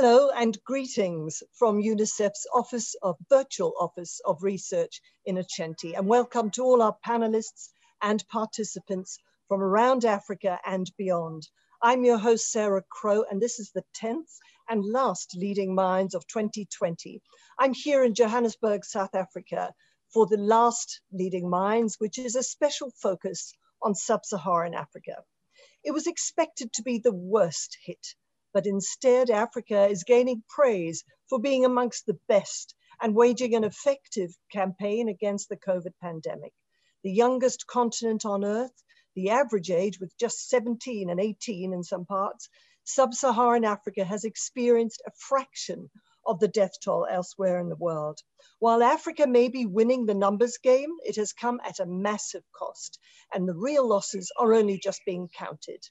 Hello and greetings from UNICEF's Office of Virtual Office of Research Innocenti and welcome to all our panelists and participants from around Africa and beyond. I'm your host, Sarah Crowe, and this is the 10th and last Leading Minds of 2020. I'm here in Johannesburg, South Africa for the last Leading Minds, which is a special focus on sub-Saharan Africa. It was expected to be the worst hit but instead Africa is gaining praise for being amongst the best and waging an effective campaign against the COVID pandemic. The youngest continent on earth, the average age with just 17 and 18 in some parts, sub-Saharan Africa has experienced a fraction of the death toll elsewhere in the world. While Africa may be winning the numbers game, it has come at a massive cost and the real losses are only just being counted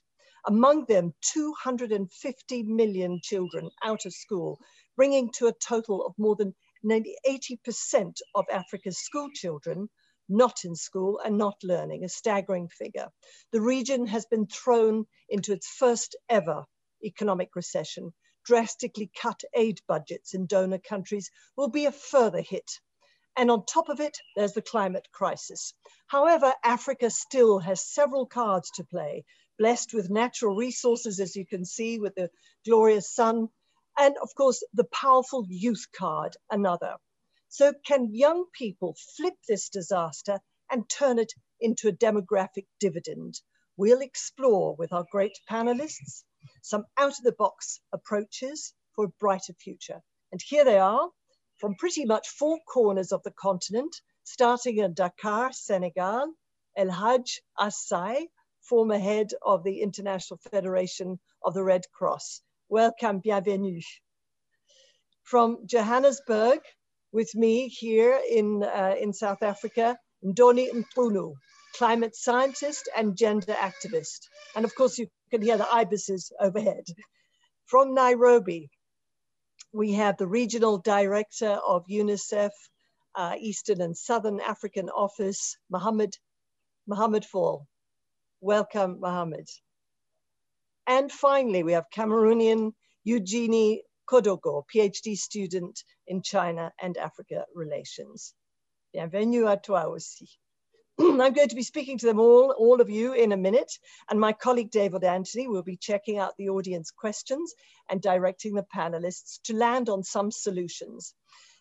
among them 250 million children out of school, bringing to a total of more than 80% of Africa's school children not in school and not learning, a staggering figure. The region has been thrown into its first ever economic recession. Drastically cut aid budgets in donor countries will be a further hit. And on top of it, there's the climate crisis. However, Africa still has several cards to play blessed with natural resources, as you can see with the glorious sun, and of course, the powerful youth card, another. So can young people flip this disaster and turn it into a demographic dividend? We'll explore with our great panelists some out-of-the-box approaches for a brighter future. And here they are from pretty much four corners of the continent, starting in Dakar, Senegal, Elhadj As Sy, former head of the International Federation of the Red Cross. Welcome, bienvenue. From Johannesburg, with me here in, uh, in South Africa, Ndoni Mcunu, climate scientist and gender activist. And of course, you can hear the ibises overhead. From Nairobi, we have the regional director of UNICEF uh, Eastern and Southern African Office, Mohammed, Mohammed Fall. Welcome, Mohammed. And finally, we have Cameroonian Eugenie Kodogo, PhD student in China and Africa relations. Bienvenue à toi aussi. I'm going to be speaking to them all, all of you in a minute, and my colleague David Anthony will be checking out the audience questions and directing the panelists to land on some solutions.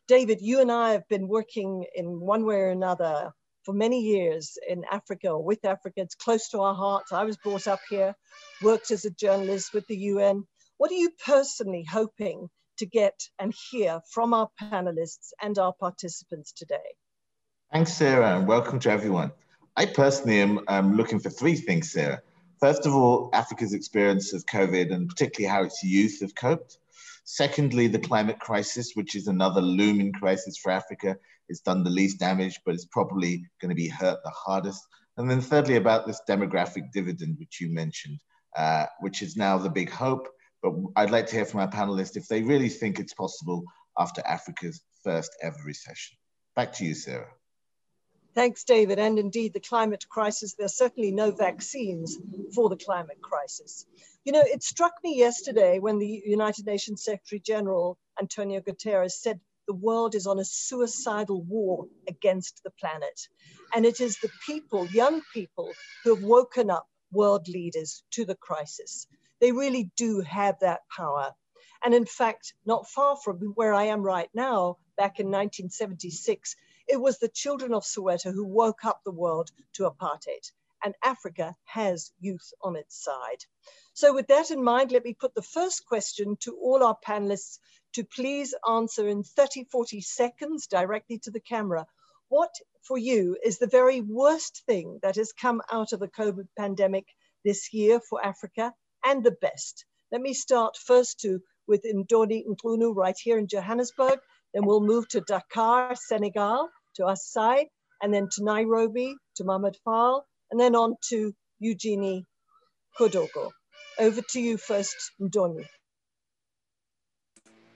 David, you and I have been working in one way or another for many years in Africa or with Africa. It's close to our hearts. I was brought up here, worked as a journalist with the UN. What are you personally hoping to get and hear from our panelists and our participants today? Thanks, Sarah, and welcome to everyone. I personally am um, looking for three things, Sarah. First of all, Africa's experience of COVID and particularly how its youth have coped. Secondly, the climate crisis, which is another looming crisis for Africa. It's done the least damage, but it's probably going to be hurt the hardest. And then thirdly, about this demographic dividend, which you mentioned, uh, which is now the big hope. But I'd like to hear from our panelists if they really think it's possible after Africa's first ever recession. Back to you, Sarah. Thanks, David. And indeed, the climate crisis, there's certainly no vaccines for the climate crisis. You know, it struck me yesterday when the United Nations Secretary General Antonio Guterres said the world is on a suicidal war against the planet. And it is the people, young people, who have woken up world leaders to the crisis. They really do have that power. And in fact, not far from where I am right now, back in 1976, it was the children of Soweto who woke up the world to apartheid. And Africa has youth on its side. So with that in mind, let me put the first question to all our panelists to please answer in 30, 40 seconds directly to the camera. What for you is the very worst thing that has come out of the COVID pandemic this year for Africa and the best? Let me start first to with Ndoni Mcunu right here in Johannesburg. Then we'll move to Dakar, Senegal, to As Sy, and then to Nairobi, to Mohammed Fall, and then on to Eugenie Kodogo. Over to you first, Ndoni.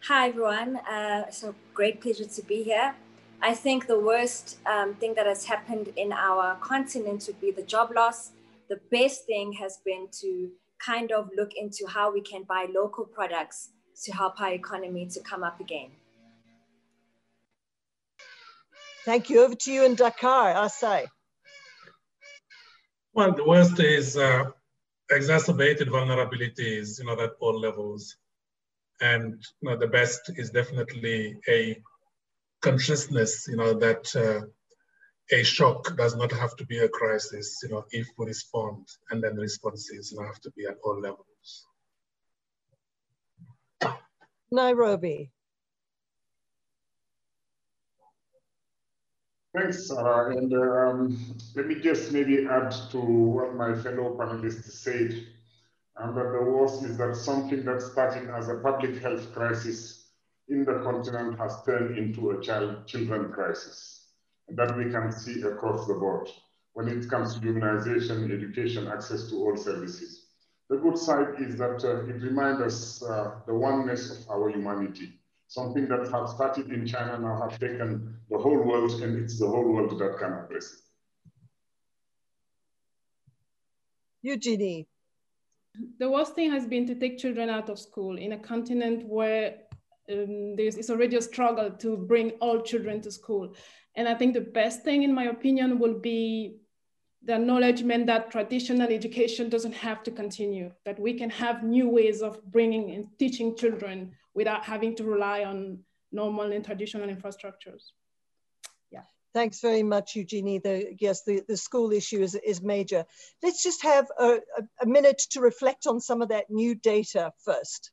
Hi, everyone. Uh, it's a great pleasure to be here. I think the worst um, thing that has happened in our continent would be the job loss. The best thing has been to kind of look into how we can buy local products to help our economy to come up again. Thank you. Over to you in Dakar, As Sy. Well, the worst is uh, exacerbated vulnerabilities, you know, at all levels. And you know, the best is definitely a consciousness, you know, that uh, a shock does not have to be a crisis, you know, if we respond, and then the responses, you know, have to be at all levels. Nairobi. Thanks, Sarah. And um, let me just maybe add to what my fellow panelists said. And that the worst is that something that started as a public health crisis in the continent has turned into a child children crisis and that we can see across the board when it comes to immunization, education, access to all services. The good side is that uh, it reminds us uh, the oneness of our humanity something that has started in China now has taken the whole world and it's the whole world that can address it. Eugenie. The worst thing has been to take children out of school in a continent where um, there's it's already a struggle to bring all children to school. And I think the best thing, in my opinion, will be the acknowledgement that traditional education doesn't have to continue, that we can have new ways of bringing and teaching children without having to rely on normal and traditional infrastructures. Thanks very much, Eugenie. The, yes, the, the school issue is, is major. Let's just have a, a minute to reflect on some of that new data first.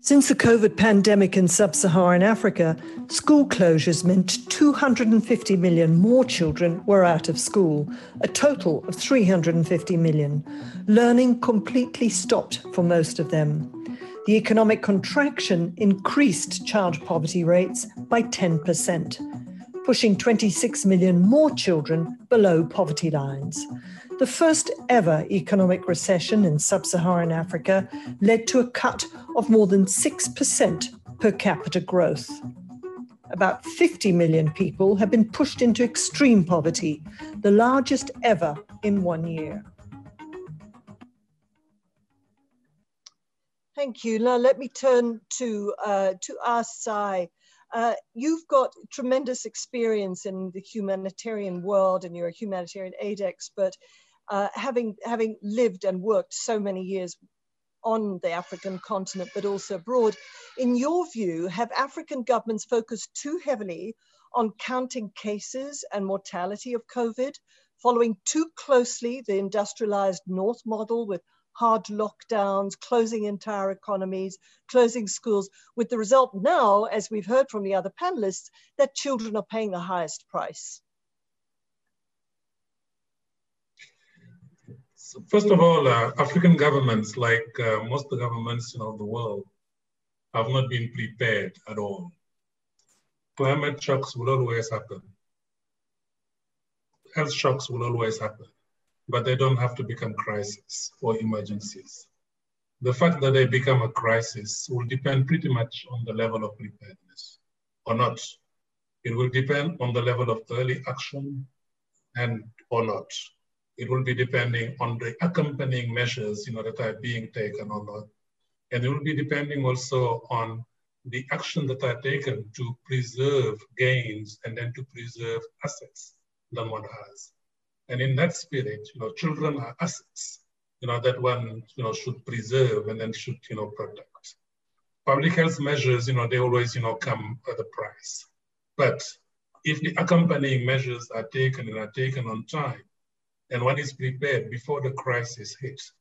Since the COVID pandemic in sub Saharan Africa, school closures meant 250 million more children were out of school, a total of 350 million. Learning completely stopped for most of them. The economic contraction increased child poverty rates by 10%, pushing 26 million more children below poverty lines. The first ever economic recession in sub Saharan Africa led to a cut of more than 6% per capita growth. About 50 million people have been pushed into extreme poverty, the largest ever in one year. Thank you. Now let me turn to uh, to As Sy. Uh, you've got tremendous experience in the humanitarian world, and you're a humanitarian aid expert, uh, having having lived and worked so many years on the African continent, but also abroad. In your view, have African governments focused too heavily on counting cases and mortality of COVID, following too closely the industrialized North model with hard lockdowns, closing entire economies, closing schools, with the result now, as we've heard from the other panelists, that children are paying the highest price? So first of all, uh, African governments, like uh, most of the governments of the world, have not been prepared at all. Climate shocks will always happen. Health shocks will always happen but they don't have to become crises or emergencies. The fact that they become a crisis will depend pretty much on the level of preparedness or not. It will depend on the level of early action and or not. It will be depending on the accompanying measures you know, that are being taken or not. And it will be depending also on the action that are taken to preserve gains and then to preserve assets that one has. And in that spirit, you know, children are assets, you know, that one, you know, should preserve and then should, you know, protect. Public health measures, you know, they always, you know, come at a price. But if the accompanying measures are taken and are taken on time, and one is prepared before the crisis hits,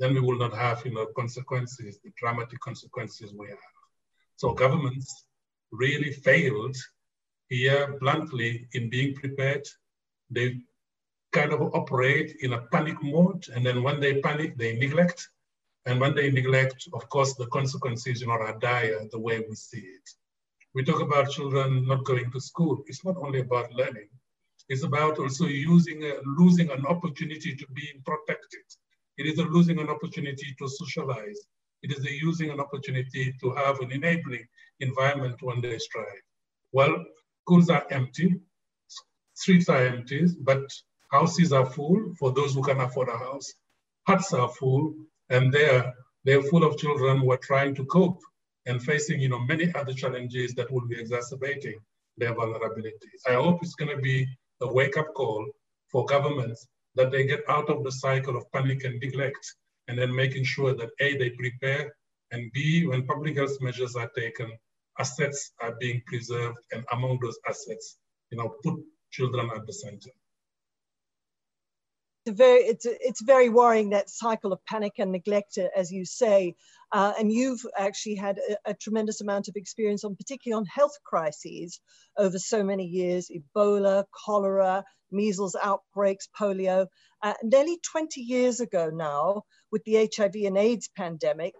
then we will not have, you know, consequences, the dramatic consequences we have. So governments really failed here bluntly in being prepared. They kind of operate in a panic mode. And then when they panic, they neglect. And when they neglect, of course, the consequences are dire the way we see it. We talk about children not going to school. It's not only about learning. It's about also using, a, losing an opportunity to be protected. It is losing an opportunity to socialize. It is using an opportunity to have an enabling environment when they strive. Well, schools are empty, streets are empty, but Houses are full for those who can afford a house. Huts are full, and there They're full of children who are trying to cope and facing, you know, many other challenges that will be exacerbating their vulnerabilities. I hope it's going to be a wake-up call for governments that they get out of the cycle of panic and neglect, and then making sure that A, they prepare, and B, when public health measures are taken, assets are being preserved, and among those assets, you know, put children at the center very it's it's very worrying that cycle of panic and neglect as you say. Uh, and you've actually had a, a, tremendous amount of experience on particularly on health crises over so many years ebola cholera measles outbreaks polio. Uh, nearly 20 years ago now with the hiv and aids pandemic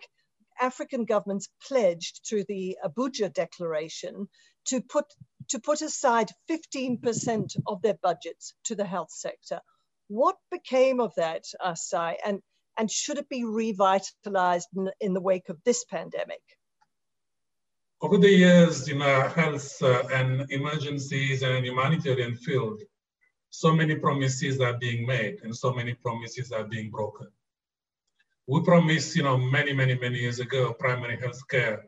african governments pledged through the abuja declaration to put to put aside 15% of their budgets to the health sector what became of that, uh, and, and should it be revitalized in, in the wake of this pandemic? Over the years in our health uh, and emergencies and humanitarian field, so many promises are being made and so many promises are being broken. We promised, you know, many, many, many years ago, primary health care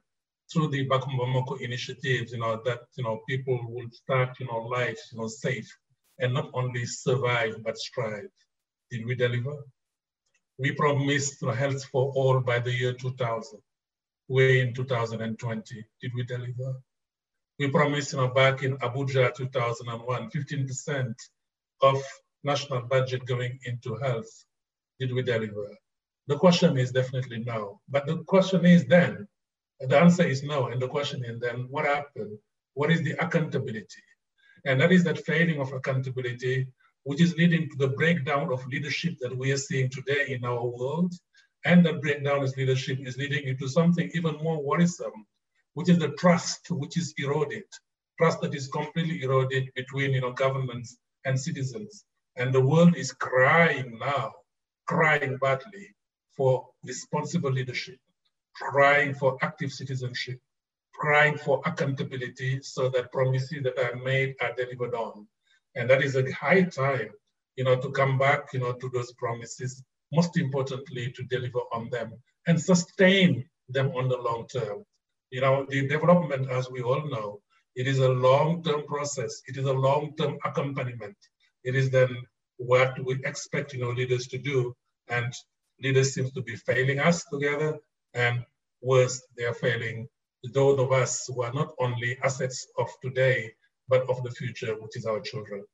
through the Bakum Bamako initiatives, you know, that, you know, people will start, you know, life, you know, safe and not only survive, but strive. Did we deliver? We promised health for all by the year 2000. We're in 2020. Did we deliver? We promised you know, back in Abuja 2001, 15% of national budget going into health. Did we deliver? The question is definitely no. But the question is then, the answer is no. And the question is then, what happened? What is the accountability? And that is that failing of accountability, which is leading to the breakdown of leadership that we are seeing today in our world. And that breakdown of leadership is leading into something even more worrisome, which is the trust which is eroded, trust that is completely eroded between you know, governments and citizens. And the world is crying now, crying badly for responsible leadership, crying for active citizenship, crying for accountability so that promises that are made are delivered on. And that is a high time, you know, to come back, you know, to those promises, most importantly, to deliver on them and sustain them on the long term. You know, the development, as we all know, it is a long-term process. It is a long-term accompaniment. It is then what we expect, you know, leaders to do. And leaders seem to be failing us together. And worse, they are failing those of us who are not only assets of today, but of the future, which is our children.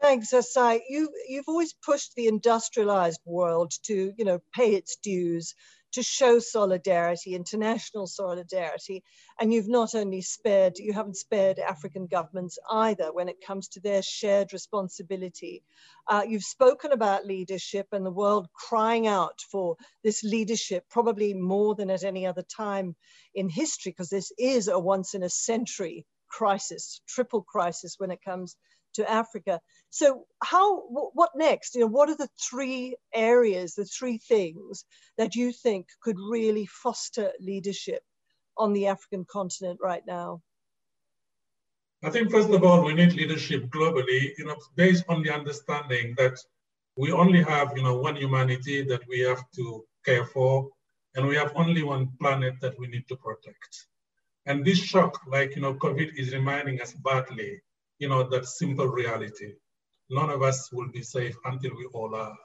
Thanks, As Sy. You, you've always pushed the industrialized world to, you know, pay its dues to show solidarity, international solidarity. And you've not only spared, you haven't spared African governments either when it comes to their shared responsibility. Uh, you've spoken about leadership and the world crying out for this leadership, probably more than at any other time in history, because this is a once in a century crisis, triple crisis when it comes to Africa. So how, what next? You know, what are the three areas, the three things that you think could really foster leadership on the African continent right now? I think first of all, we need leadership globally, you know, based on the understanding that we only have, you know, one humanity that we have to care for, and we have only one planet that we need to protect. And this shock, like, you know, COVID is reminding us badly you know, that simple reality. None of us will be safe until we all are.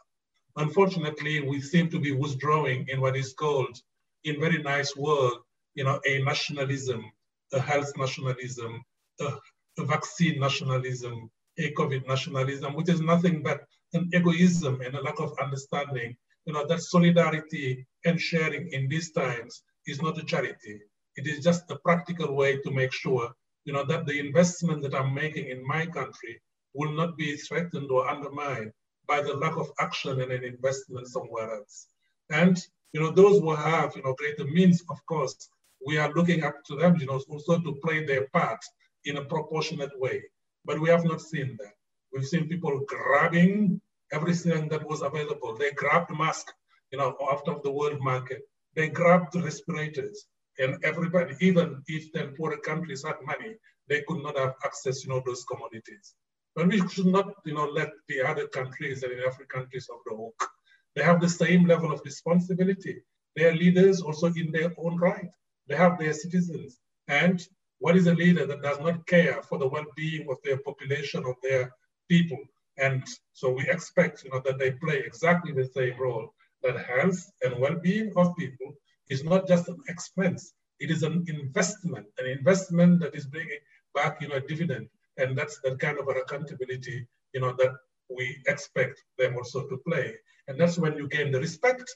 Unfortunately, we seem to be withdrawing in what is called, in very nice word, you know, a nationalism, a health nationalism, a, a vaccine nationalism, a COVID nationalism, which is nothing but an egoism and a lack of understanding, you know, that solidarity and sharing in these times is not a charity. It is just a practical way to make sure you know, that the investment that I'm making in my country will not be threatened or undermined by the lack of action and an investment somewhere else. And, you know, those who have, you know, greater means, of course, we are looking up to them, you know, also to play their part in a proportionate way. But we have not seen that. We've seen people grabbing everything that was available. They grabbed masks, you know, out of the world market. They grabbed respirators and everybody, even if the poorer countries had money, they could not have access, you know, those commodities. But we should not, you know, let the other countries and the African countries off the hook. They have the same level of responsibility. They are leaders also in their own right. They have their citizens. And what is a leader that does not care for the well-being of their population, of their people? And so we expect you know, that they play exactly the same role, that health and well-being of people is not just an expense, it is an investment, an investment that is bringing back you know, a dividend. And that's that kind of accountability you know, that we expect them also to play. And that's when you gain the respect,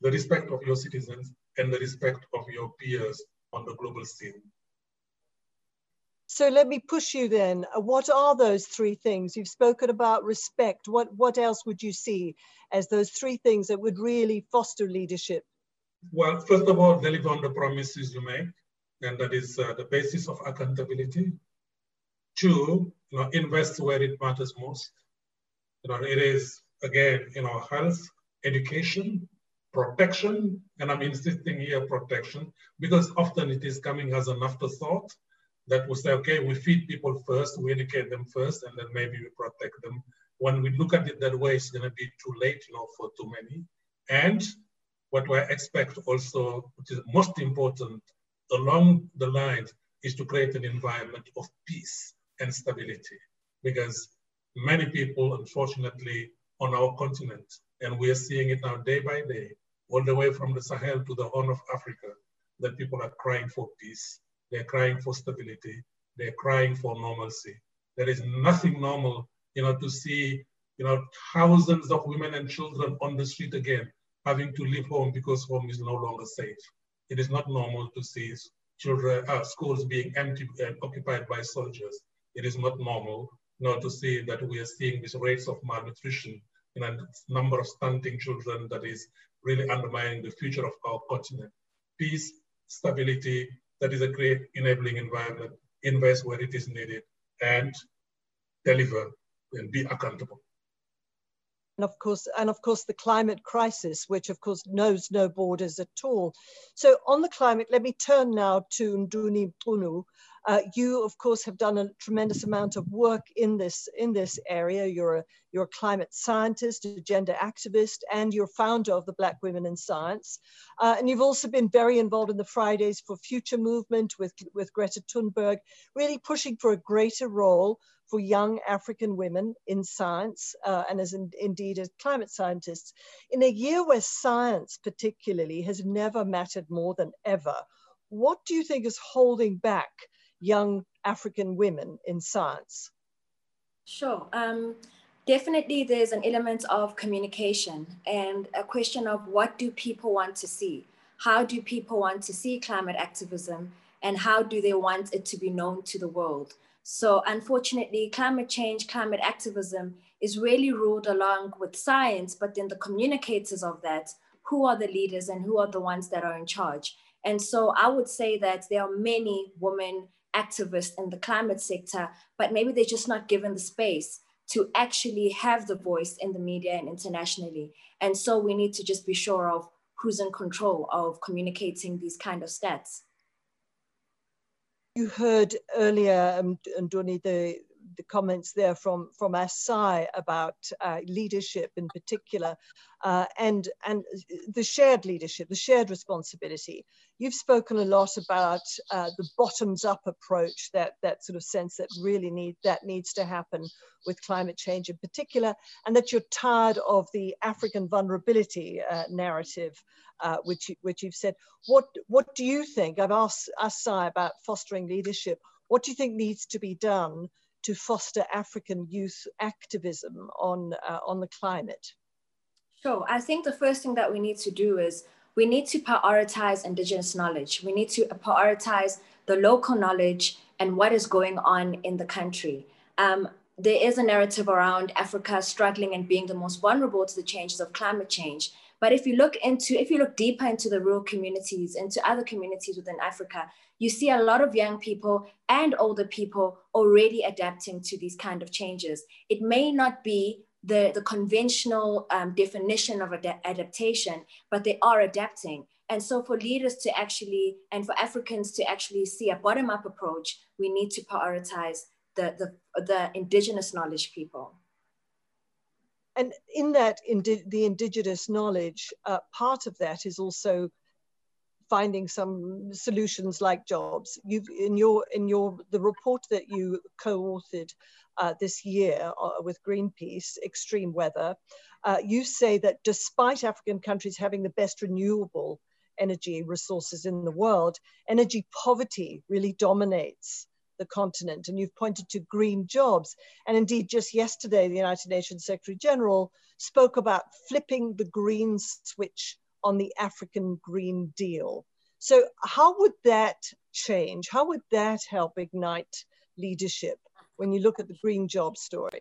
the respect of your citizens and the respect of your peers on the global scene. So let me push you then. Uh, what are those three things? You've spoken about respect. What, what else would you see as those three things that would really foster leadership? Well, first of all, deliver on the promises you make, and that is uh, the basis of accountability. Two, you know, invest where it matters most. You know, it is again, you know, health, education, protection, and I'm insisting here protection because often it is coming as an afterthought that we say, okay, we feed people first, we educate them first, and then maybe we protect them. When we look at it that way, it's going to be too late, you know, for too many. And what I expect also, which is most important along the lines, is to create an environment of peace and stability. Because many people, unfortunately, on our continent, and we are seeing it now day by day, all the way from the Sahel to the Horn of Africa, that people are crying for peace they're crying for stability. They're crying for normalcy. There is nothing normal, you know, to see, you know, thousands of women and children on the street again, having to leave home because home is no longer safe. It is not normal to see children, uh, schools being empty and occupied by soldiers. It is not normal, know, to see that we are seeing these rates of malnutrition and a number of stunting children that is really undermining the future of our continent. Peace, stability, that is a great enabling environment, invest where it is needed, and deliver and be accountable. And of course, and of course, the climate crisis, which of course knows no borders at all. So on the climate, let me turn now to Ndoni Mcunu, uh, you, of course, have done a tremendous amount of work in this, in this area. You're a, you're a climate scientist, a gender activist, and you're founder of the Black Women in Science. Uh, and you've also been very involved in the Fridays for Future movement with, with Greta Thunberg, really pushing for a greater role for young African women in science uh, and as in, indeed as climate scientists. In a year where science particularly has never mattered more than ever, what do you think is holding back young African women in science? Sure. Um, definitely, there's an element of communication and a question of what do people want to see? How do people want to see climate activism? And how do they want it to be known to the world? So, unfortunately, climate change, climate activism is really ruled along with science, but then the communicators of that, who are the leaders and who are the ones that are in charge? And so I would say that there are many women activists in the climate sector, but maybe they're just not given the space to actually have the voice in the media and internationally. And so we need to just be sure of who's in control of communicating these kind of stats. You heard earlier, um, Ndoni, the, the comments there from, from As Sy about uh, leadership in particular uh, and, and the shared leadership, the shared responsibility. You've spoken a lot about uh, the bottoms up approach, that, that sort of sense that really need, that needs to happen with climate change in particular, and that you're tired of the African vulnerability uh, narrative, uh, which, which you've said. What, what do you think? I've asked As Sy about fostering leadership. What do you think needs to be done to foster African youth activism on, uh, on the climate? Sure. I think the first thing that we need to do is we need to prioritize Indigenous knowledge. We need to prioritize the local knowledge and what is going on in the country. Um, there is a narrative around Africa struggling and being the most vulnerable to the changes of climate change. But if you look into, if you look deeper into the rural communities, into other communities within Africa, you see a lot of young people and older people already adapting to these kind of changes. It may not be the, the conventional um, definition of ad adaptation, but they are adapting. And so for leaders to actually, and for Africans to actually see a bottom-up approach, we need to prioritize the, the, the indigenous knowledge people. And in that, indi the indigenous knowledge, uh, part of that is also finding some solutions like jobs. You've in your in your the report that you co-authored uh, this year uh, with Greenpeace, Extreme Weather, uh, you say that despite African countries having the best renewable energy resources in the world, energy poverty really dominates the continent. And you've pointed to green jobs. And indeed, just yesterday, the United Nations Secretary General spoke about flipping the green switch on the African Green Deal. So, how would that change? How would that help ignite leadership when you look at the green job story?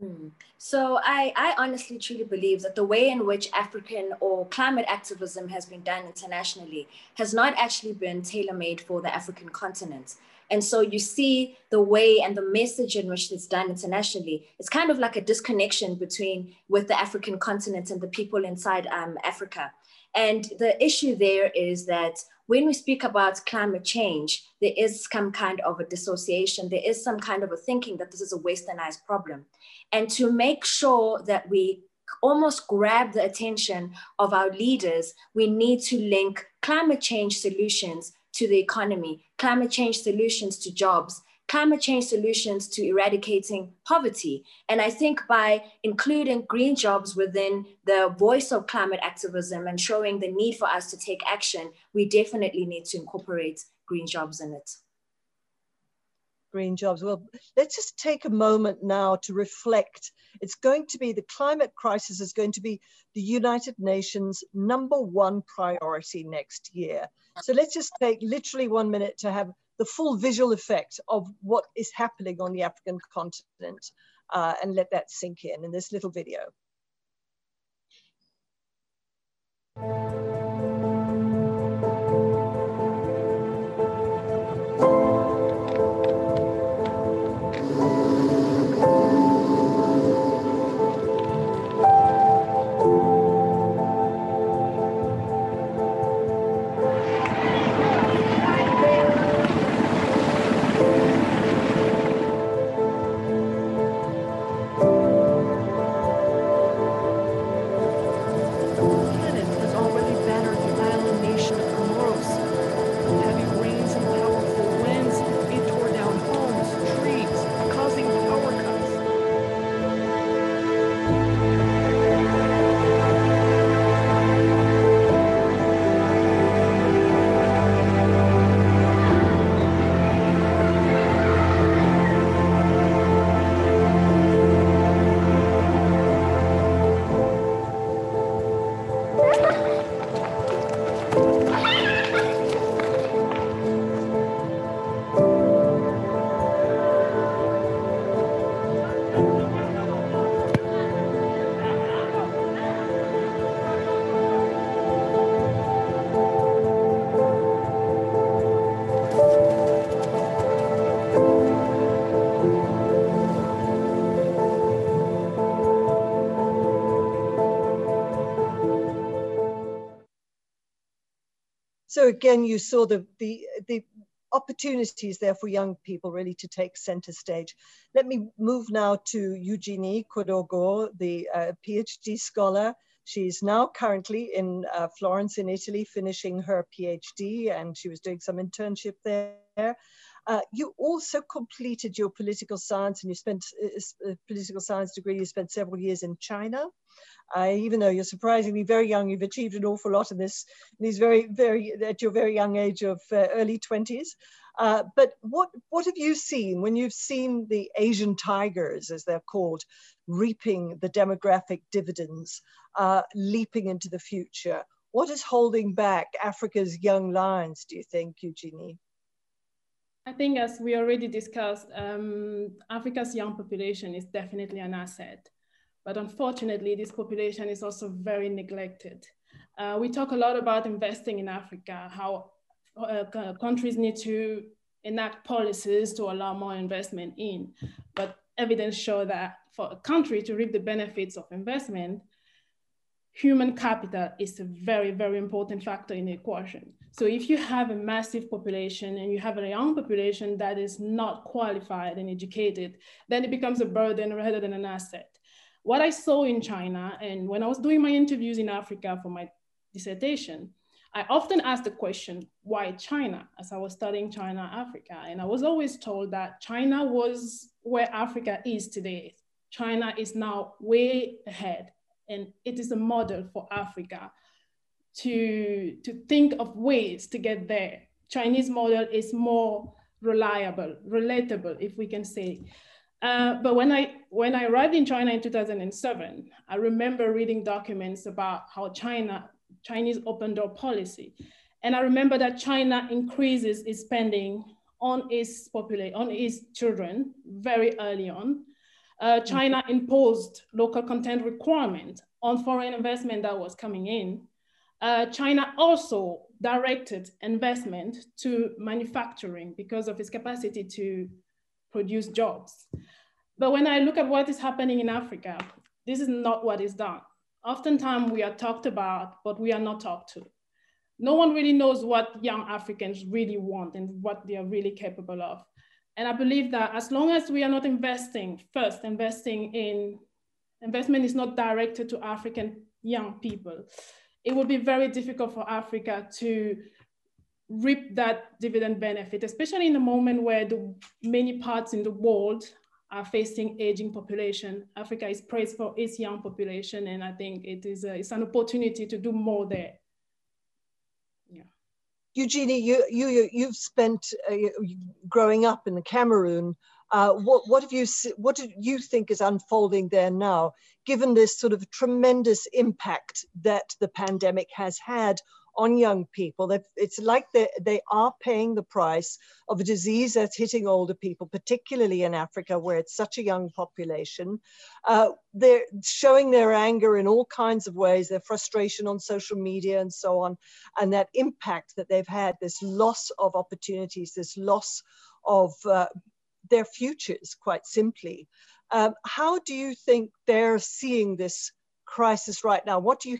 Hmm. So I, I honestly truly believe that the way in which African or climate activism has been done internationally has not actually been tailor-made for the African continent. And so you see the way and the message in which it's done internationally. It's kind of like a disconnection between with the African continent and the people inside um, Africa. And the issue there is that when we speak about climate change, there is some kind of a dissociation. There is some kind of a thinking that this is a westernized problem. And to make sure that we almost grab the attention of our leaders, we need to link climate change solutions to the economy, climate change solutions to jobs, climate change solutions to eradicating poverty. And I think by including green jobs within the voice of climate activism and showing the need for us to take action, we definitely need to incorporate green jobs in it green jobs. Well, let's just take a moment now to reflect. It's going to be the climate crisis is going to be the United Nations number one priority next year. So let's just take literally one minute to have the full visual effect of what is happening on the African continent uh, and let that sink in in this little video. So again, you saw the, the, the opportunities there for young people really to take center stage. Let me move now to Eugenie Kodogo, the uh, PhD scholar. She's now currently in uh, Florence in Italy, finishing her PhD, and she was doing some internship there. Uh, you also completed your political science and you spent a uh, political science degree, you spent several years in China. Uh, even though you're surprisingly very young, you've achieved an awful lot in this, in these very, very, at your very young age of uh, early 20s. Uh, but what, what have you seen when you've seen the Asian tigers, as they're called, reaping the demographic dividends, uh, leaping into the future? What is holding back Africa's young lions, do you think, Eugenie? I think as we already discussed, um, Africa's young population is definitely an asset. But unfortunately, this population is also very neglected. Uh, we talk a lot about investing in Africa, how uh, countries need to enact policies to allow more investment in. But evidence show that for a country to reap the benefits of investment, human capital is a very, very important factor in the equation. So if you have a massive population and you have a young population that is not qualified and educated, then it becomes a burden rather than an asset. What I saw in China, and when I was doing my interviews in Africa for my dissertation, I often asked the question, why China, as I was studying China, Africa? And I was always told that China was where Africa is today. China is now way ahead, and it is a model for Africa to, to think of ways to get there. Chinese model is more reliable, relatable, if we can say. Uh, but when I when I arrived in China in 2007, I remember reading documents about how China Chinese open door policy, and I remember that China increases its spending on its population on its children very early on. Uh, China imposed local content requirement on foreign investment that was coming in. Uh, China also directed investment to manufacturing because of its capacity to produce jobs. But when I look at what is happening in Africa, this is not what is done. Oftentimes we are talked about, but we are not talked to. No one really knows what young Africans really want and what they are really capable of. And I believe that as long as we are not investing, first investing in, investment is not directed to African young people, it will be very difficult for Africa to reap that dividend benefit, especially in a moment where the many parts in the world are facing aging population. Africa is praised for its young population, and I think it is a, it's an opportunity to do more there. Yeah. Eugenie, you, you, you've spent uh, growing up in the Cameroon. Uh, what, what, have you, what do you think is unfolding there now, given this sort of tremendous impact that the pandemic has had on young people. They've, it's like they, they are paying the price of a disease that's hitting older people, particularly in Africa, where it's such a young population. Uh, they're showing their anger in all kinds of ways, their frustration on social media and so on, and that impact that they've had, this loss of opportunities, this loss of uh, their futures, quite simply. Um, how do you think they're seeing this crisis right now? What do you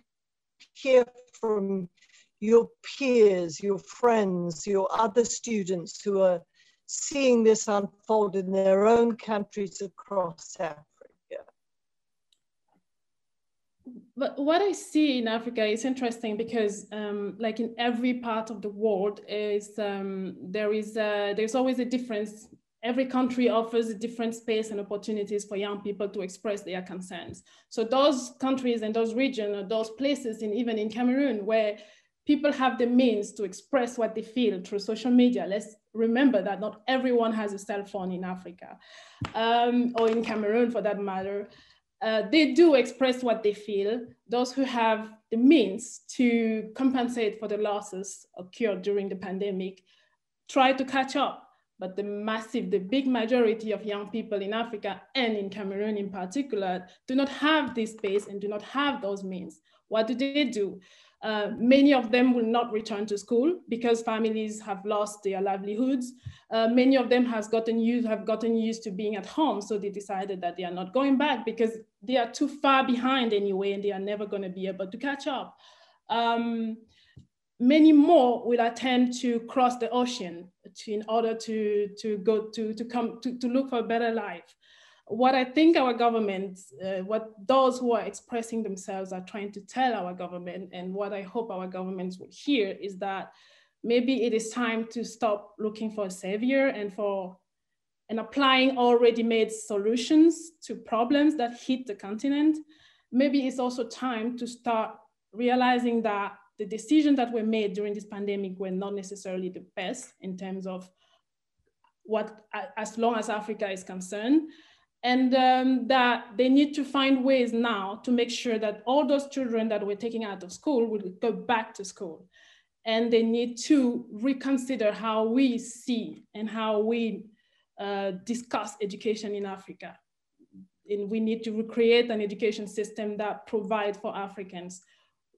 hear from your peers, your friends, your other students who are seeing this unfold in their own countries across Africa? But what I see in Africa is interesting because, um, like in every part of the world, is um, there is a, there's always a difference every country offers a different space and opportunities for young people to express their concerns. So those countries and those regions or those places, even in Cameroon, where people have the means to express what they feel through social media. Let's remember that not everyone has a cell phone in Africa um, or in Cameroon for that matter. Uh, they do express what they feel. Those who have the means to compensate for the losses occurred during the pandemic try to catch up but the massive, the big majority of young people in Africa and in Cameroon in particular do not have this space and do not have those means. What do they do? Uh, many of them will not return to school because families have lost their livelihoods. Uh, many of them has gotten used, have gotten used to being at home, so they decided that they are not going back because they are too far behind anyway, and they are never going to be able to catch up. Um, many more will attempt to cross the ocean to, in order to, to go to, to come to, to look for a better life. What I think our government, uh, what those who are expressing themselves are trying to tell our government, and what I hope our governments will hear is that maybe it is time to stop looking for a savior and for and applying already made solutions to problems that hit the continent. Maybe it's also time to start realizing that the decisions that were made during this pandemic were not necessarily the best in terms of what, as long as Africa is concerned, and um, that they need to find ways now to make sure that all those children that were taken out of school will go back to school. And they need to reconsider how we see and how we uh, discuss education in Africa. And we need to recreate an education system that provides for Africans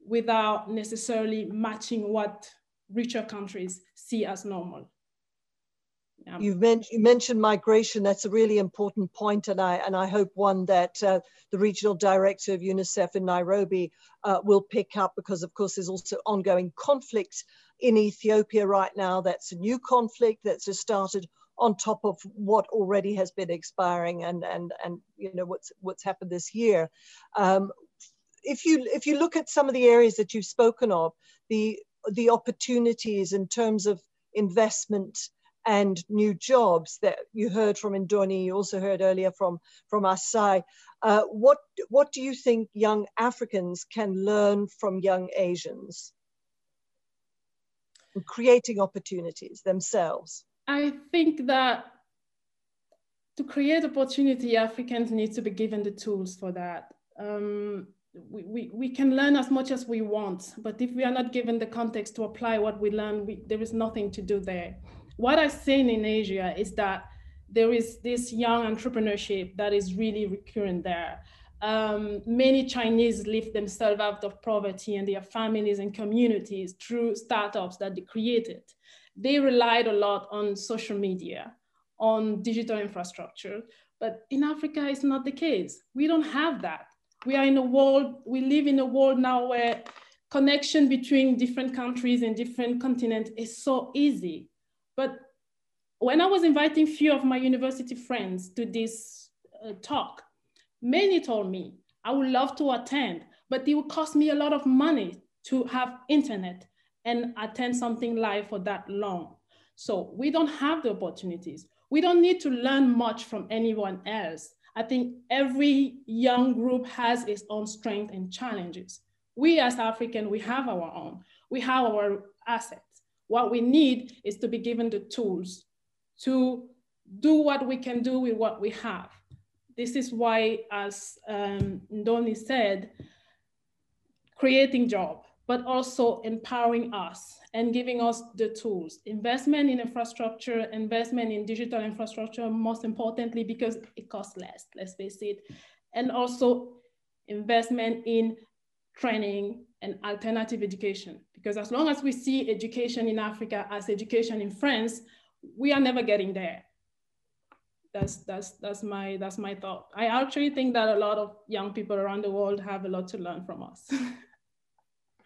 without necessarily matching what richer countries see as normal. Yeah. You've men you mentioned migration. That's a really important point, and I and I hope one that uh, the regional director of UNICEF in Nairobi uh, will pick up because, of course, there's also ongoing conflict in Ethiopia right now. That's a new conflict that's just started on top of what already has been expiring and and and you know what's what's happened this year. Um, if you if you look at some of the areas that you've spoken of, the the opportunities in terms of investment and new jobs that you heard from Ndoni, you also heard earlier from, from As Sy. Uh, what, what do you think young Africans can learn from young Asians? Creating opportunities themselves. I think that to create opportunity, Africans need to be given the tools for that. Um, we, we, we can learn as much as we want, but if we are not given the context to apply what we learn, we, there is nothing to do there. What I've seen in Asia is that there is this young entrepreneurship that is really recurrent there. Um, many Chinese lift themselves out of poverty and their families and communities through startups that they created. They relied a lot on social media, on digital infrastructure, but in Africa, it's not the case. We don't have that. We are in a world, we live in a world now where connection between different countries and different continents is so easy. But when I was inviting few of my university friends to this uh, talk, many told me, I would love to attend, but it would cost me a lot of money to have internet and attend something live for that long. So we don't have the opportunities. We don't need to learn much from anyone else. I think every young group has its own strength and challenges. We as African, we have our own. We have our assets. What we need is to be given the tools to do what we can do with what we have. This is why, as um, Ndoni said, creating job, but also empowering us and giving us the tools. Investment in infrastructure, investment in digital infrastructure, most importantly, because it costs less, let's face it. And also investment in training and alternative education. Because as long as we see education in Africa as education in France, we are never getting there. That's, that's, that's, my, that's my thought. I actually think that a lot of young people around the world have a lot to learn from us.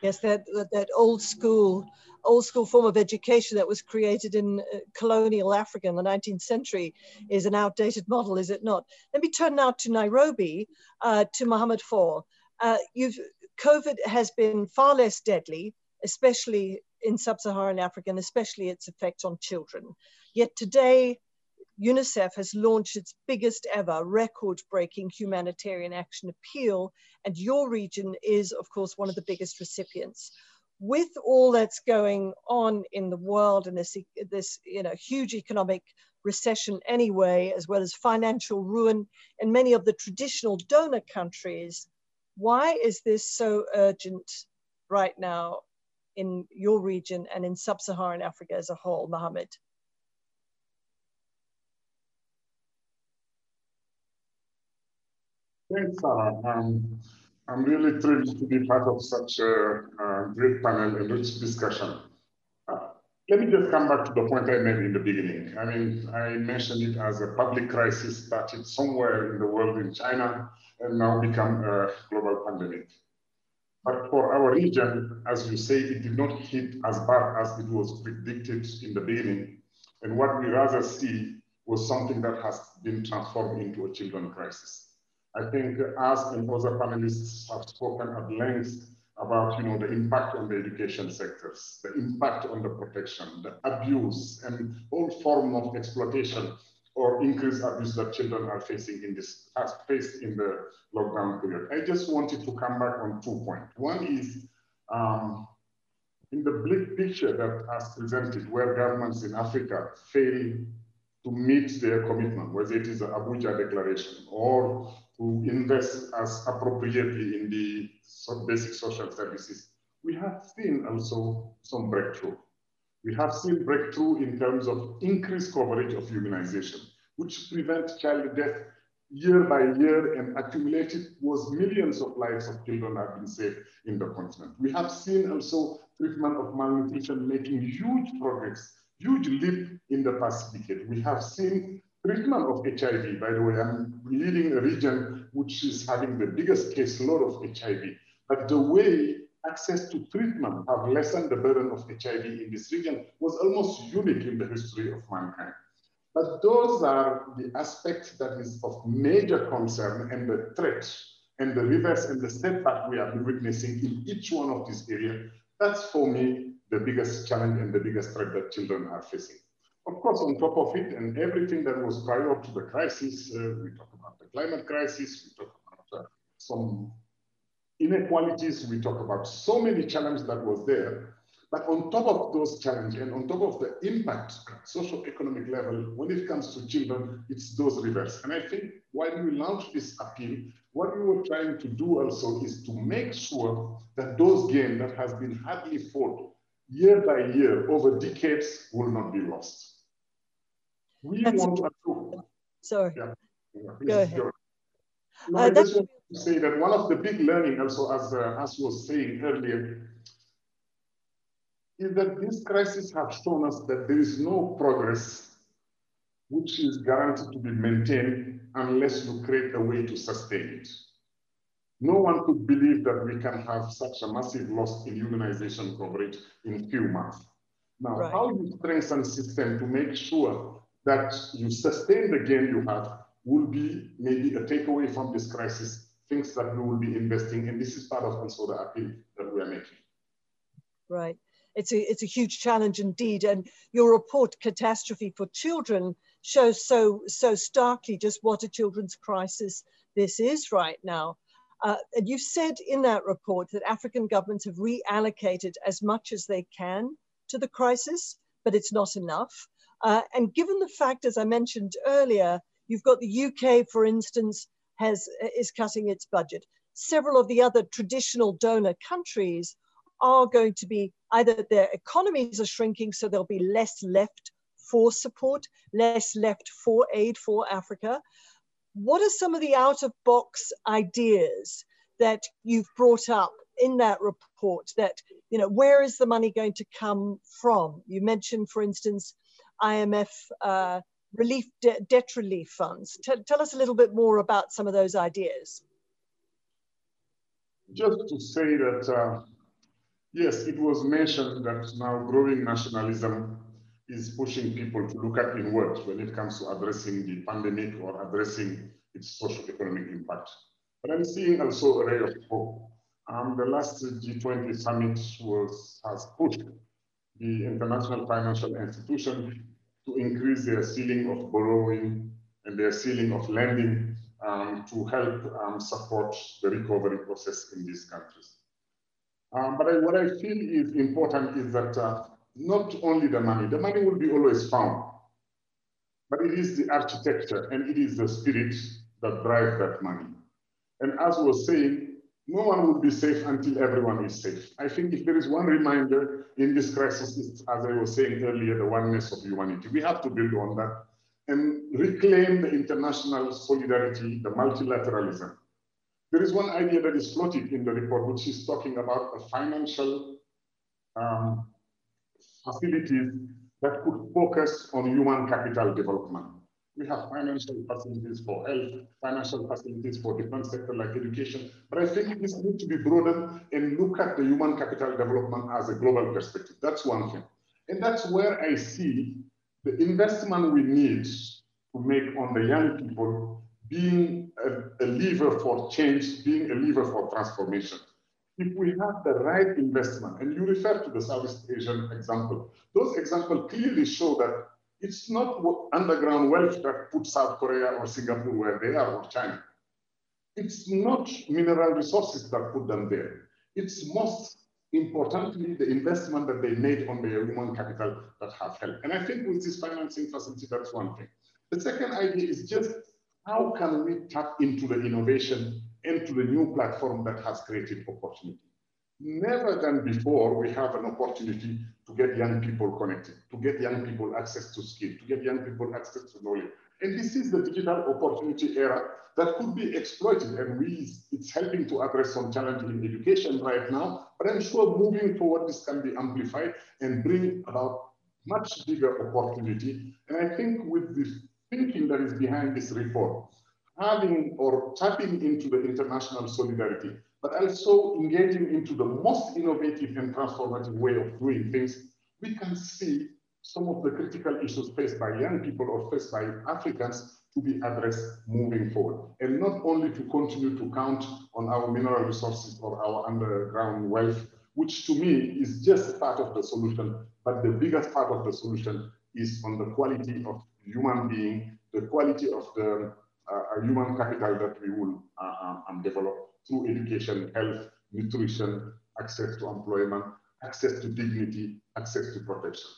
Yes, that, that old school, old school form of education that was created in uh, colonial Africa in the 19th century is an outdated model, is it not? Let me turn now to Nairobi, uh, to Mohammed Fall. Uh, you've, COVID has been far less deadly, especially in sub-Saharan Africa, and especially its effect on children. Yet today, UNICEF has launched its biggest ever record breaking humanitarian action appeal, and your region is, of course, one of the biggest recipients. With all that's going on in the world and this, this you know, huge economic recession anyway, as well as financial ruin in many of the traditional donor countries, why is this so urgent right now in your region and in sub-Saharan Africa as a whole, Mohammed? Thanks, Sarah. Um, I'm really thrilled to be part of such a, a great panel and rich discussion. Uh, let me just come back to the point I made in the beginning. I mean, I mentioned it as a public crisis started somewhere in the world in China and now become a global pandemic. But for our region, as you say, it did not hit as bad as it was predicted in the beginning. And what we rather see was something that has been transformed into a children crisis. I think us and other panelists have spoken at length about you know, the impact on the education sectors, the impact on the protection, the abuse, and all form of exploitation or increased abuse that children are facing in this, faced in the lockdown period. I just wanted to come back on two points. One is um, in the bleak picture that has presented where governments in Africa fail to meet their commitment, whether it is the Abuja Declaration or to invest as appropriately in the basic social services, we have seen also some breakthrough. We have seen breakthrough in terms of increased coverage of immunization, which prevent child death year by year and accumulated was millions of lives of children have been saved in the continent. We have seen also treatment of malnutrition making huge progress, huge leap in the past decade. We have seen treatment of HIV, by the way, I'm leading a region which is having the biggest caseload of HIV. But the way access to treatment have lessened the burden of HIV in this region was almost unique in the history of mankind. But those are the aspects that is of major concern and the threat and the reverse and the setback we have been witnessing in each one of these areas. That's for me the biggest challenge and the biggest threat that children are facing. Of course, on top of it and everything that was prior to the crisis, uh, we talk about the climate crisis, we talk about uh, some inequalities, we talk about so many challenges that was there. But on top of those challenges and on top of the impact at socio-economic level, when it comes to children, it's those rivers. And I think while we launched this appeal, what we were trying to do also is to make sure that those gains that has been hardly fought year by year over decades will not be lost. We That's want to. Sorry. Yeah. yeah Go ahead. No, Uh, I just want to say that one of the big learning also, as uh, as was saying earlier, is that this crisis have shown us that there is no progress which is guaranteed to be maintained unless you create a way to sustain it. No one could believe that we can have such a massive loss in immunization coverage in few months. Now, Right. how you strengthen system to make sure that you sustain the gain you have will be maybe a takeaway from this crisis, things that we will be investing in. This is part of also the appeal that we are making. Right. It's a, it's a huge challenge indeed. And your report, Catastrophe for Children, shows so, so starkly just what a children's crisis this is right now. Uh, and you said in that report that African governments have reallocated as much as they can to the crisis, but it's not enough. Uh, and given the fact, as I mentioned earlier, you've got the UK, for instance, has is cutting its budget. Several of the other traditional donor countries are going to be either their economies are shrinking, so there'll be less left for support, less left for aid for Africa. What are some of the out of box ideas that you've brought up in that report that, you know, where is the money going to come from? You mentioned, for instance, IMF uh, relief, de debt relief funds. T tell us a little bit more about some of those ideas. Just to say that, uh, yes, it was mentioned that now growing nationalism is pushing people to look at inward when it comes to addressing the pandemic or addressing its socio-economic impact. But I'm seeing also a ray of hope. Um, the last G20 summit was, has pushed the international financial institution to increase their ceiling of borrowing and their ceiling of lending um, to help um, support the recovery process in these countries. Um, but I, what I feel is important is that uh, not only the money, the money will be always found, but it is the architecture and it is the spirit that drives that money. And as was saying, no one will be safe until everyone is safe. I think if there is one reminder in this crisis, is, as I was saying earlier, the oneness of humanity. We have to build on that and reclaim the international solidarity, the multilateralism. There is one idea that is floated in the report, which is talking about a financial um, facilities that could focus on human capital development. We have financial facilities for health, financial facilities for different sectors like education, but I think this needs to be broadened and look at the human capital development as a global perspective. That's one thing. And that's where I see the investment we need to make on the young people being a, a lever for change, being a lever for transformation. If we have the right investment, and you refer to the Southeast Asian example, those examples clearly show that it's not underground wealth that put South Korea or Singapore where they are or China. It's not mineral resources that put them there. It's most importantly the investment that they made on their human capital that have helped. And I think with this financing facility, that's one thing. The second idea is just how can we tap into the innovation into the new platform that has created opportunity. Never than before, we have an opportunity to get young people connected, to get young people access to skill, to get young people access to knowledge. And this is the digital opportunity era that could be exploited. And we, it's helping to address some challenges in education right now. But I'm sure moving forward, this can be amplified and bring about much bigger opportunity. And I think with the thinking that is behind this report, having or tapping into the international solidarity, but also engaging into the most innovative and transformative way of doing things, we can see some of the critical issues faced by young people or faced by Africans to be addressed moving forward. And not only to continue to count on our mineral resources or our underground wealth, which to me is just part of the solution, but the biggest part of the solution is on the quality of human being, the quality of the uh, human capital that we will uh, uh um, develop through education, health, nutrition, access to employment, access to dignity, access to protection.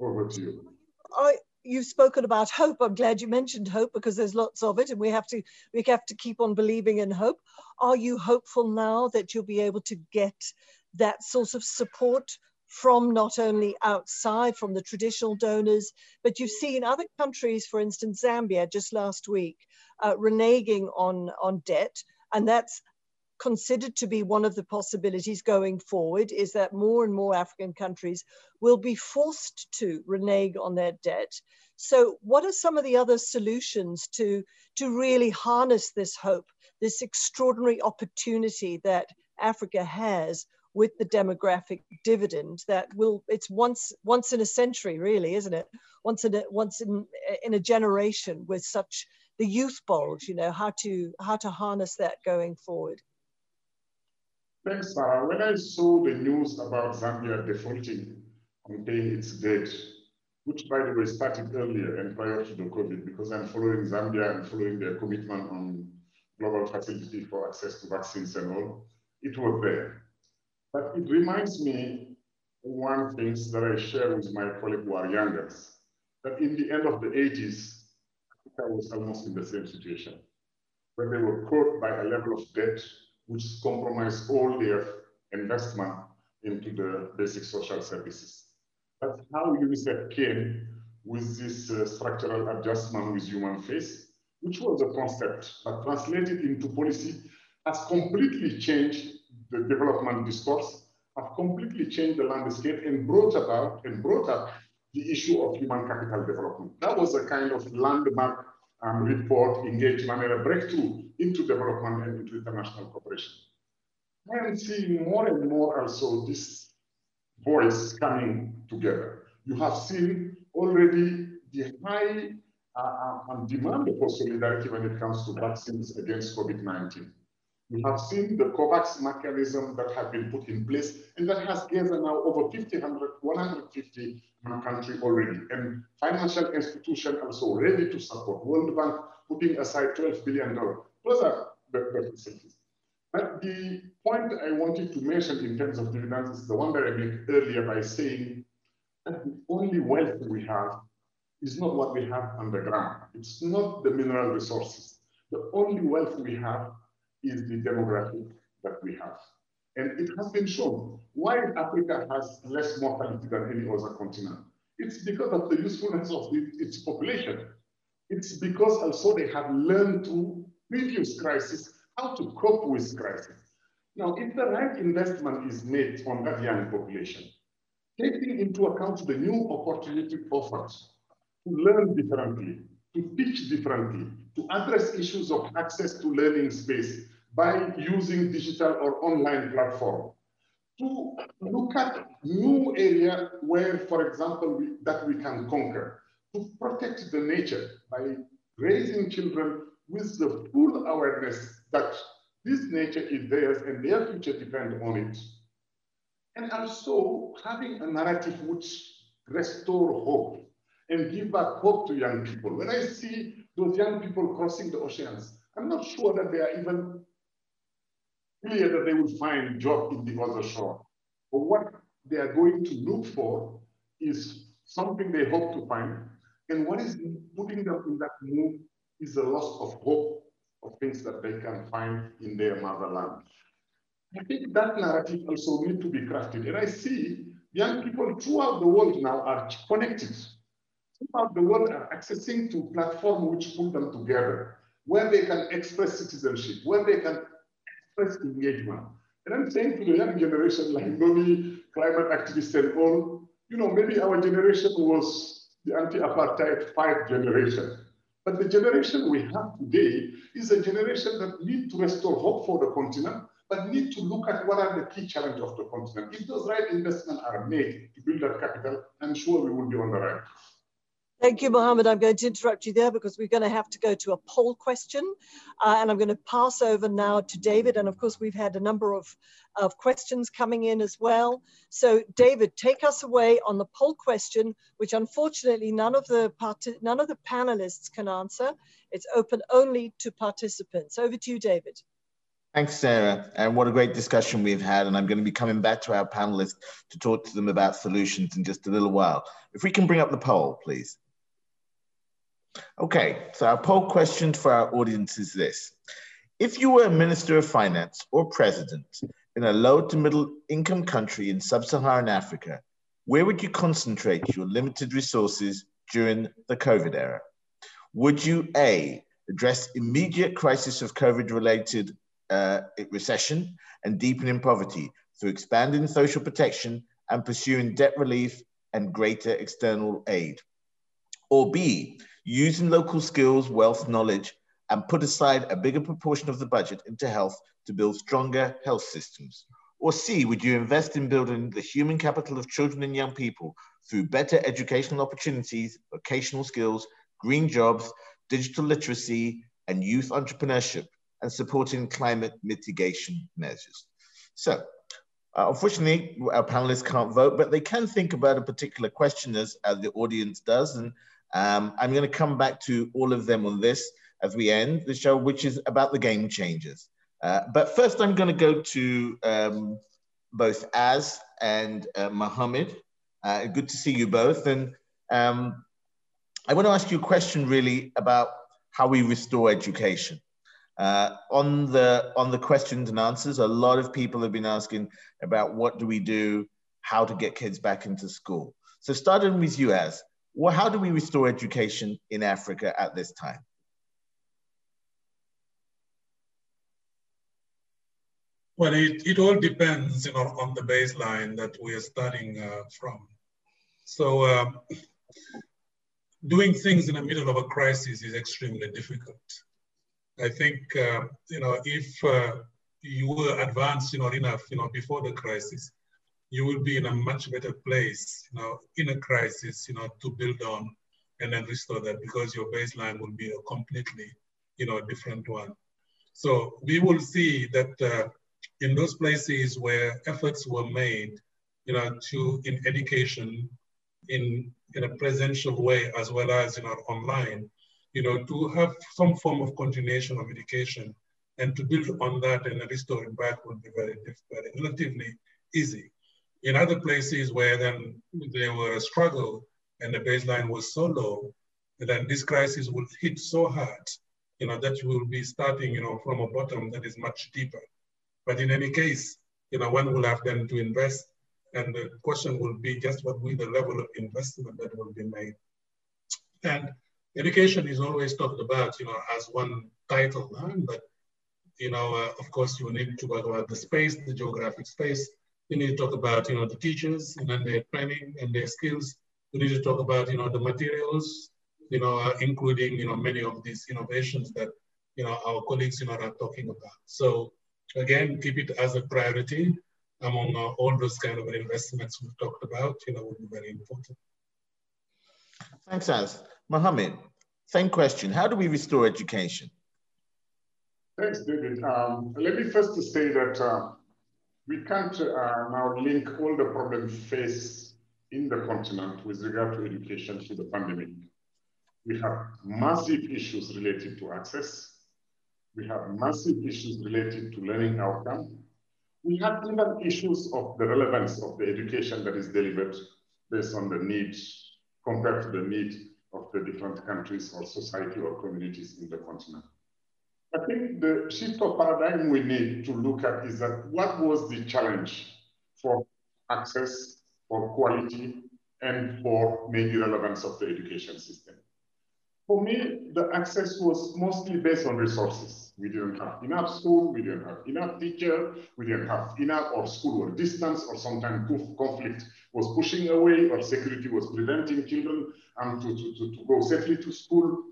Over to you. I, you've spoken about hope. I'm glad you mentioned hope because there's lots of it, and we have to we have to keep on believing in hope. Are you hopeful now that you'll be able to get that sort of support from not only outside from the traditional donors, but you've seen other countries, for instance, Zambia just last week, uh, reneging on on debt, and that's considered to be one of the possibilities going forward is that more and more African countries will be forced to renege on their debt. So what are some of the other solutions to, to really harness this hope, this extraordinary opportunity that Africa has with the demographic dividend that will it's once once in a century really isn't it once in a once in in a generation with such the youth bulge you know how to how to harness that going forward Thanks, Sarah. When I saw the news about Zambia defaulting on paying its debt, which by the way started earlier and prior to the COVID, because I'm following Zambia and following their commitment on global facility for access to vaccines and all, it was there. But it reminds me one thing that I share with my colleague who are younger, that in the end of the 80s, Africa was almost in the same situation, where they were caught by a level of debt which compromised all their investment into the basic social services. That's how UNICEF came with this uh, structural adjustment with human face, which was a concept, but translated into policy has completely changed the development discourse, have completely changed the landscape and brought about and brought up the issue of human capital development. That was a kind of landmark um, report, engagement, and a breakthrough into development and into international cooperation. I am seeing more and more also this voice coming together. You have seen already the high uh, uh, demand for solidarity when it comes to vaccines against COVID-19. We have seen the COVAX mechanism that has been put in place and that has gathered now over 50, 100, 150 country already. And financial institutions are also ready to support. World Bank putting aside $12 billion. Those are the facilities. But the point I wanted to mention in terms of dividends is the one that I made earlier by saying that the only wealth we have is not what we have underground. It's not the mineral resources. The only wealth we have is the demographic that we have. And it has been shown why Africa has less mortality than any other continent. It's because of the usefulness of its population. It's because also they have learned through previous crises how to cope with crisis. Now, if the right investment is made on that young population, taking into account the new opportunity offers to learn differently, to teach differently, to address issues of access to learning space, by using digital or online platform to look at new area where, for example, we, that we can conquer, to protect the nature by raising children with the full awareness that this nature is theirs and their future depends on it. And also having a narrative which restore hope and give back hope to young people. When I see those young people crossing the oceans, I'm not sure that they are even clear that they will find job in the other shore. But what they are going to look for is something they hope to find. And what is putting them in that mood is a loss of hope of things that they can find in their motherland. I think that narrative also needs to be crafted. And I see young people throughout the world now are connected. Throughout the world are accessing to platforms which pull them together, where they can express citizenship, where they can express engagement. And I'm saying to the young generation, like Nomi, climate activists and all, you know, maybe our generation was the anti-apartheid fight generation. But the generation we have today is a generation that need to restore hope for the continent, but need to look at what are the key challenges of the continent. If those right investments are made to build that capital, I'm sure we will be on the right Thank you, Mohammed. I'm going to interrupt you there because we're going to have to go to a poll question. Uh, and I'm going to pass over now to David. And of course, we've had a number of, of questions coming in as well. So David, take us away on the poll question, which unfortunately none of the, none of the panelists can answer. It's open only to participants. Over to you, David. Thanks, Sarah. And what a great discussion we've had. And I'm going to be coming back to our panelists to talk to them about solutions in just a little while. If we can bring up the poll, please. Okay, so our poll question for our audience is this. If you were a Minister of Finance or President in a low to middle income country in sub-Saharan Africa, where would you concentrate your limited resources during the COVID era? Would you A, address immediate crisis of COVID-related uh, recession and deepening poverty through expanding social protection and pursuing debt relief and greater external aid? Or B, using local skills, wealth, knowledge, and put aside a bigger proportion of the budget into health to build stronger health systems? Or C, would you invest in building the human capital of children and young people through better educational opportunities, vocational skills, green jobs, digital literacy, and youth entrepreneurship, and supporting climate mitigation measures? So, uh, unfortunately, our panelists can't vote, but they can think about a particular question as, as the audience does. And um, I'm going to come back to all of them on this as we end the show, which is about the game changers. Uh, but first, I'm going to go to um, both As and uh, Mohammed. Uh, good to see you both. And um, I want to ask you a question really about how we restore education. Uh, on the on the questions and answers, a lot of people have been asking about what do we do, how to get kids back into school. So starting with you, As, well, how do we restore education in Africa at this time? Well, it, it all depends, you know, on the baseline that we are starting uh, from. So um, doing things in the middle of a crisis is extremely difficult. I think, uh, you know, if uh, you were advanced, you know, enough, you know, before the crisis, you will be in a much better place, you know, in a crisis, you know, to build on and then restore that because your baseline will be a completely, you know, different one. So we will see that uh, in those places where efforts were made, you know, to in education, in in a presential way as well as you know online, you know, to have some form of continuation of education and to build on that and restore it back would be very, very relatively easy. In other places where then there were a struggle and the baseline was so low, then this crisis will hit so hard, you know, that you will be starting, you know, from a bottom that is much deeper. But in any case, you know, one will have then to invest and the question will be just what will be the level of investment that will be made. And education is always talked about, you know, as one title, but, you know, uh, of course, you need to talk about the space, the geographic space, we need to talk about, you know, the teachers and then their training and their skills. We need to talk about, you know, the materials, you know, uh, including, you know, many of these innovations that, you know, our colleagues, you know, are talking about. So again, keep it as a priority among uh, all those kind of investments we've talked about, you know, would be very important. Thanks, As. Mohammed, same question. How do we restore education? Thanks, David. Um, let me first say that uh, we can't uh, now link all the problems faced in the continent with regard to education to the pandemic. We have massive issues related to access. We have massive issues related to learning outcome. We have even issues of the relevance of the education that is delivered based on the need compared to the need of the different countries or society or communities in the continent. I think the shift of paradigm we need to look at is that what was the challenge for access, for quality, and for maybe relevance of the education system. For me, the access was mostly based on resources. We didn't have enough school, we didn't have enough teacher, we didn't have enough, or school or distance, or sometimes conflict was pushing away, or security was preventing children um, to, to, to, to go safely to school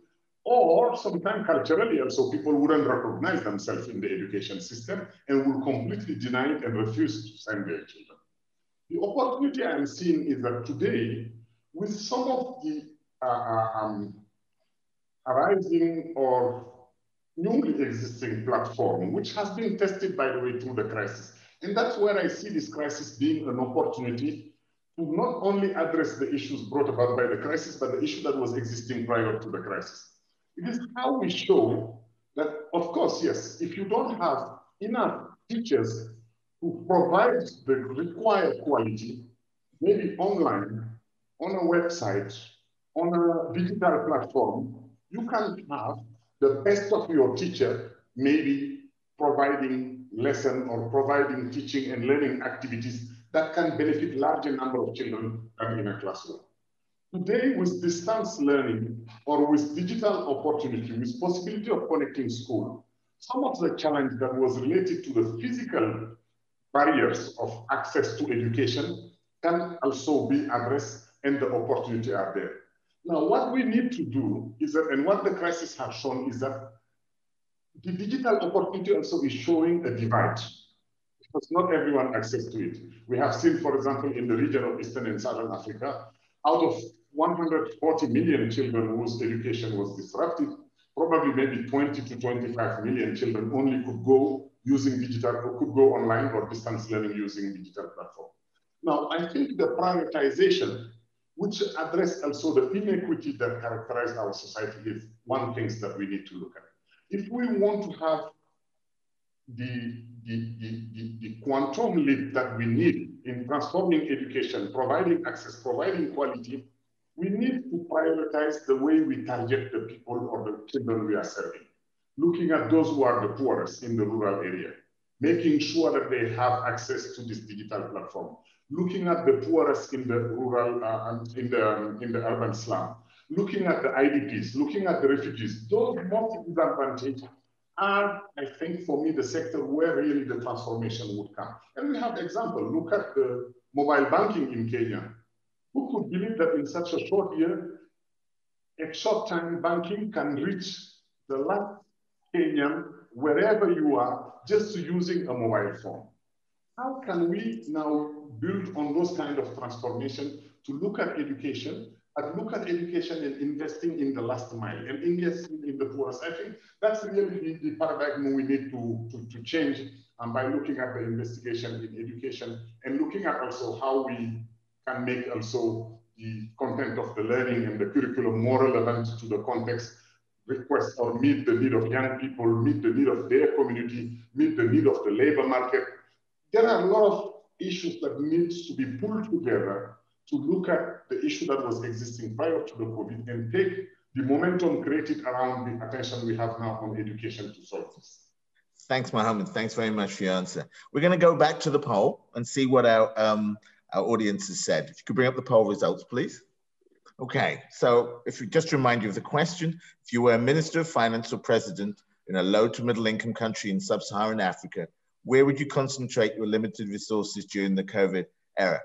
Or sometimes culturally also people wouldn't recognize themselves in the education system and will completely deny it and refuse to send their children. The opportunity I'm seeing is that today, with some of the uh, uh um, arising or newly existing platform, which has been tested, by the way, through the crisis. And that's where I see this crisis being an opportunity to not only address the issues brought about by the crisis, but the issue that was existing prior to the crisis. It is how we show that, of course, yes, if you don't have enough teachers who provide the required quality, maybe online, on a website, on a digital platform, you can have the best of your teacher, maybe providing lesson or providing teaching and learning activities that can benefit larger number of children than in a classroom. Today, with distance learning or with digital opportunity, with possibility of connecting school, some of the challenge that was related to the physical barriers of access to education can also be addressed and the opportunity are there. Now, what we need to do is that, and what the crisis has shown is that the digital opportunity also is showing a divide because not everyone access to it. We have seen, for example, in the region of Eastern and Southern Africa, out of 140 million children whose education was disrupted, probably maybe 20 to 25 million children only could go using digital, or could go online or distance learning using digital platform. Now, I think the prioritization which address also the inequity that characterize our society is one thing that we need to look at. If we want to have the, the, the, the, quantum leap that we need in transforming education, providing access, providing quality, we need to prioritize the way we target the people or the children we are serving. Looking at those who are the poorest in the rural area, making sure that they have access to this digital platform, looking at the poorest in the rural uh, and in the, um, in the urban slum, looking at the IDPs, looking at the refugees, those most disadvantaged are, I think, for me, the sector where really the transformation would come. And we have example. Look at the mobile banking in Kenya. Who could believe that in such a short year, short-time banking can reach the last Kenyan, wherever you are, just using a mobile phone? How can we now build on those kind of transformation to look at education and look at education and investing in the last mile and investing in the poorest. I think that's really the, paradigm we need to, to, to change um, by looking at the investigation in education and looking at also how we make also the content of the learning and the curriculum more relevant to the context request or meet the need of young people, meet the need of their community, meet the need of the labor market. There are a lot of issues that needs to be pulled together to look at the issue that was existing prior to the COVID and take the momentum created around the attention we have now on education to solve this. Thanks, Mohammed. Thanks very much for your answer. We're going to go back to the poll and see what our, um, our audience has said. If you could bring up the poll results, please. Okay, so if we just remind you of the question, if you were a minister of finance or president in a low to middle income country in sub-Saharan Africa, where would you concentrate your limited resources during the COVID era?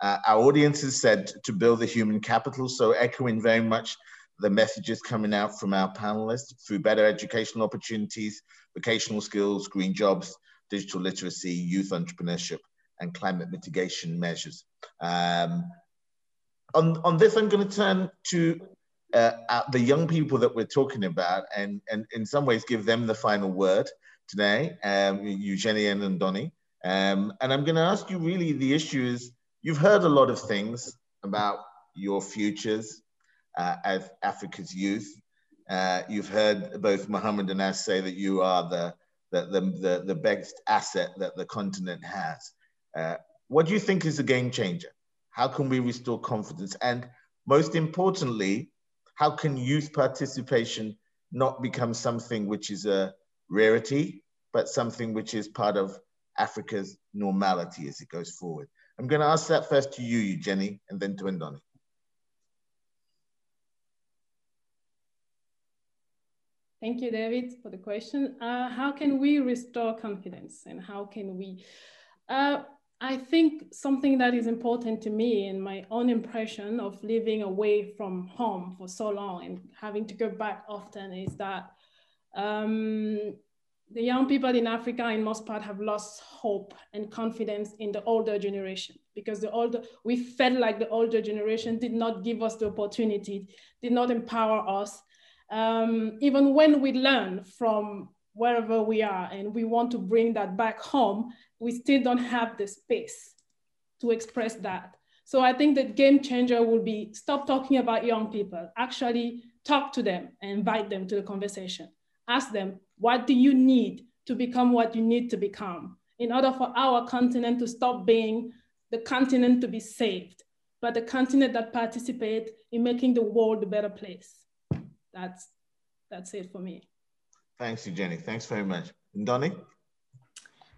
Uh, our audience has said to build the human capital, so echoing very much the messages coming out from our panelists through better educational opportunities, vocational skills, green jobs, digital literacy, youth entrepreneurship, and climate mitigation measures. Um, on, on this, I'm going to turn to uh, the young people that we're talking about and, and in some ways give them the final word today, um, and Donny. Um, and I'm going to ask you really the issue is you've heard a lot of things about your futures uh, as Africa's youth. Uh, you've heard both Mohammed and As say that you are the, the, the, the, the best asset that the continent has. Uh, what do you think is a game changer? How can we restore confidence? And most importantly, how can youth participation not become something which is a rarity, but something which is part of Africa's normality as it goes forward. I'm going to ask that first to you, Jenny, and then to Ndoni. Thank you, David, for the question. Uh, how can we restore confidence and how can we? Uh, I think something that is important to me in my own impression of living away from home for so long and having to go back often is that um, the young people in Africa, in most part, have lost hope and confidence in the older generation because the older we felt like the older generation did not give us the opportunity, did not empower us. Um, even when we learn from wherever we are and we want to bring that back home, we still don't have the space to express that. So I think the game changer will be stop talking about young people, actually talk to them and invite them to the conversation. Ask them, what do you need to become what you need to become in order for our continent to stop being the continent to be saved, but the continent that participate in making the world a better place. That's, that's it for me. Thanks, Eugenie. Thanks very much. Ndoni?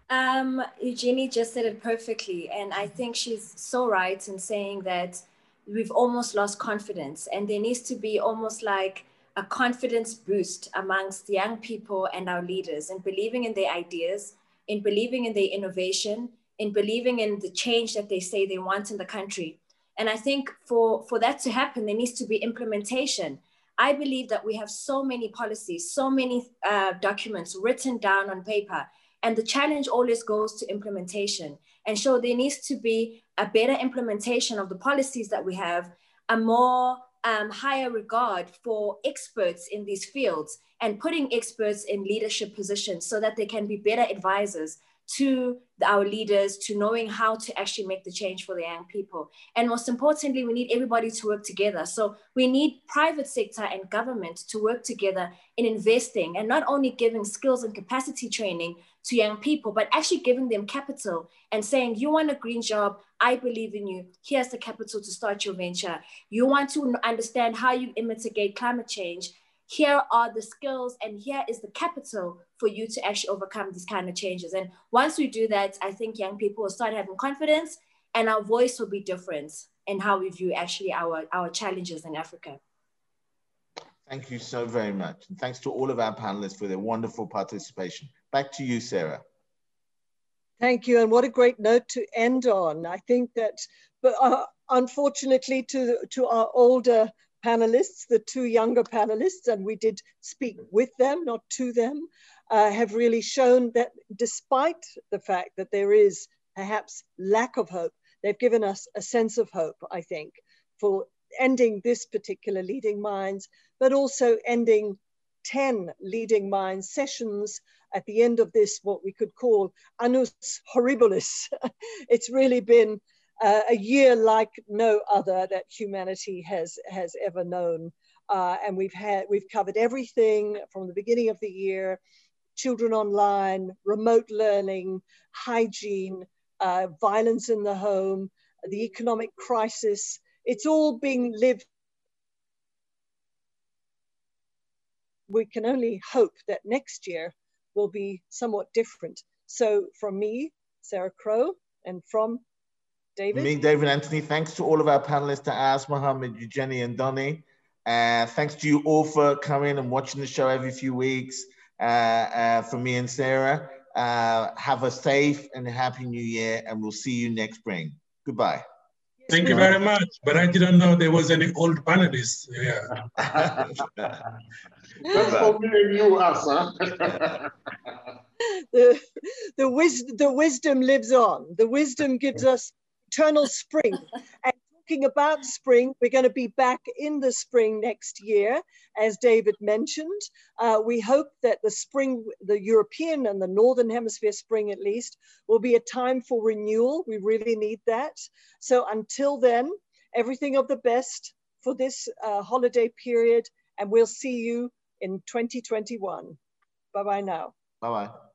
Um, Eugenie just said it perfectly. And I think she's so right in saying that we've almost lost confidence and there needs to be almost like a confidence boost amongst young people and our leaders in believing in their ideas, in believing in their innovation, in believing in the change that they say they want in the country. And I think for, for that to happen, there needs to be implementation. I believe that we have so many policies, so many uh, documents written down on paper, and the challenge always goes to implementation. And so there needs to be a better implementation of the policies that we have, a more um, higher regard for experts in these fields and putting experts in leadership positions so that they can be better advisors to our leaders, to knowing how to actually make the change for the young people. And most importantly, we need everybody to work together. So we need private sector and government to work together in investing and not only giving skills and capacity training to young people, but actually giving them capital and saying, you want a green job, I believe in you. Here's the capital to start your venture. You want to understand how you mitigate climate change here are the skills and here is the capital for you to actually overcome these kind of changes. And once we do that, I think young people will start having confidence and our voice will be different in how we view actually our, our challenges in Africa. Thank you so very much. And thanks to all of our panelists for their wonderful participation. Back to you, Sarah. Thank you. And what a great note to end on. I think that, but uh, unfortunately to, to our older panelists, the two younger panelists, and we did speak with them, not to them, uh, have really shown that despite the fact that there is perhaps lack of hope, they've given us a sense of hope, I think, for ending this particular Leading Minds, but also ending 10 Leading Minds sessions at the end of this, what we could call annus horribilis. it's really been uh, a year like no other that humanity has has ever known. Uh, and we've had we've covered everything from the beginning of the year: children online, remote learning, hygiene, uh, violence in the home, the economic crisis. It's all being lived. We can only hope that next year will be somewhat different. So, from me, Sarah Crowe, and from David? Me, David Anthony. Thanks to all of our panelists, to As, Mohammed, Eugenie, and Ndoni. Uh, thanks to you all for coming and watching the show every few weeks. Uh, uh, from me and Sarah, uh, have a safe and happy new year, and we'll see you next spring. Goodbye. Thank you very much. But I didn't know there was any old panelists here. That's for me and you, us, huh? the, the, wis- the wisdom lives on. The wisdom gives us eternal spring. and talking about spring, we're going to be back in the spring next year, as David mentioned. Uh, we hope that the spring, the European and the Northern Hemisphere spring at least, will be a time for renewal. We really need that. So until then, everything of the best for this uh, holiday period, and we'll see you in 2021. Bye bye now. Bye bye.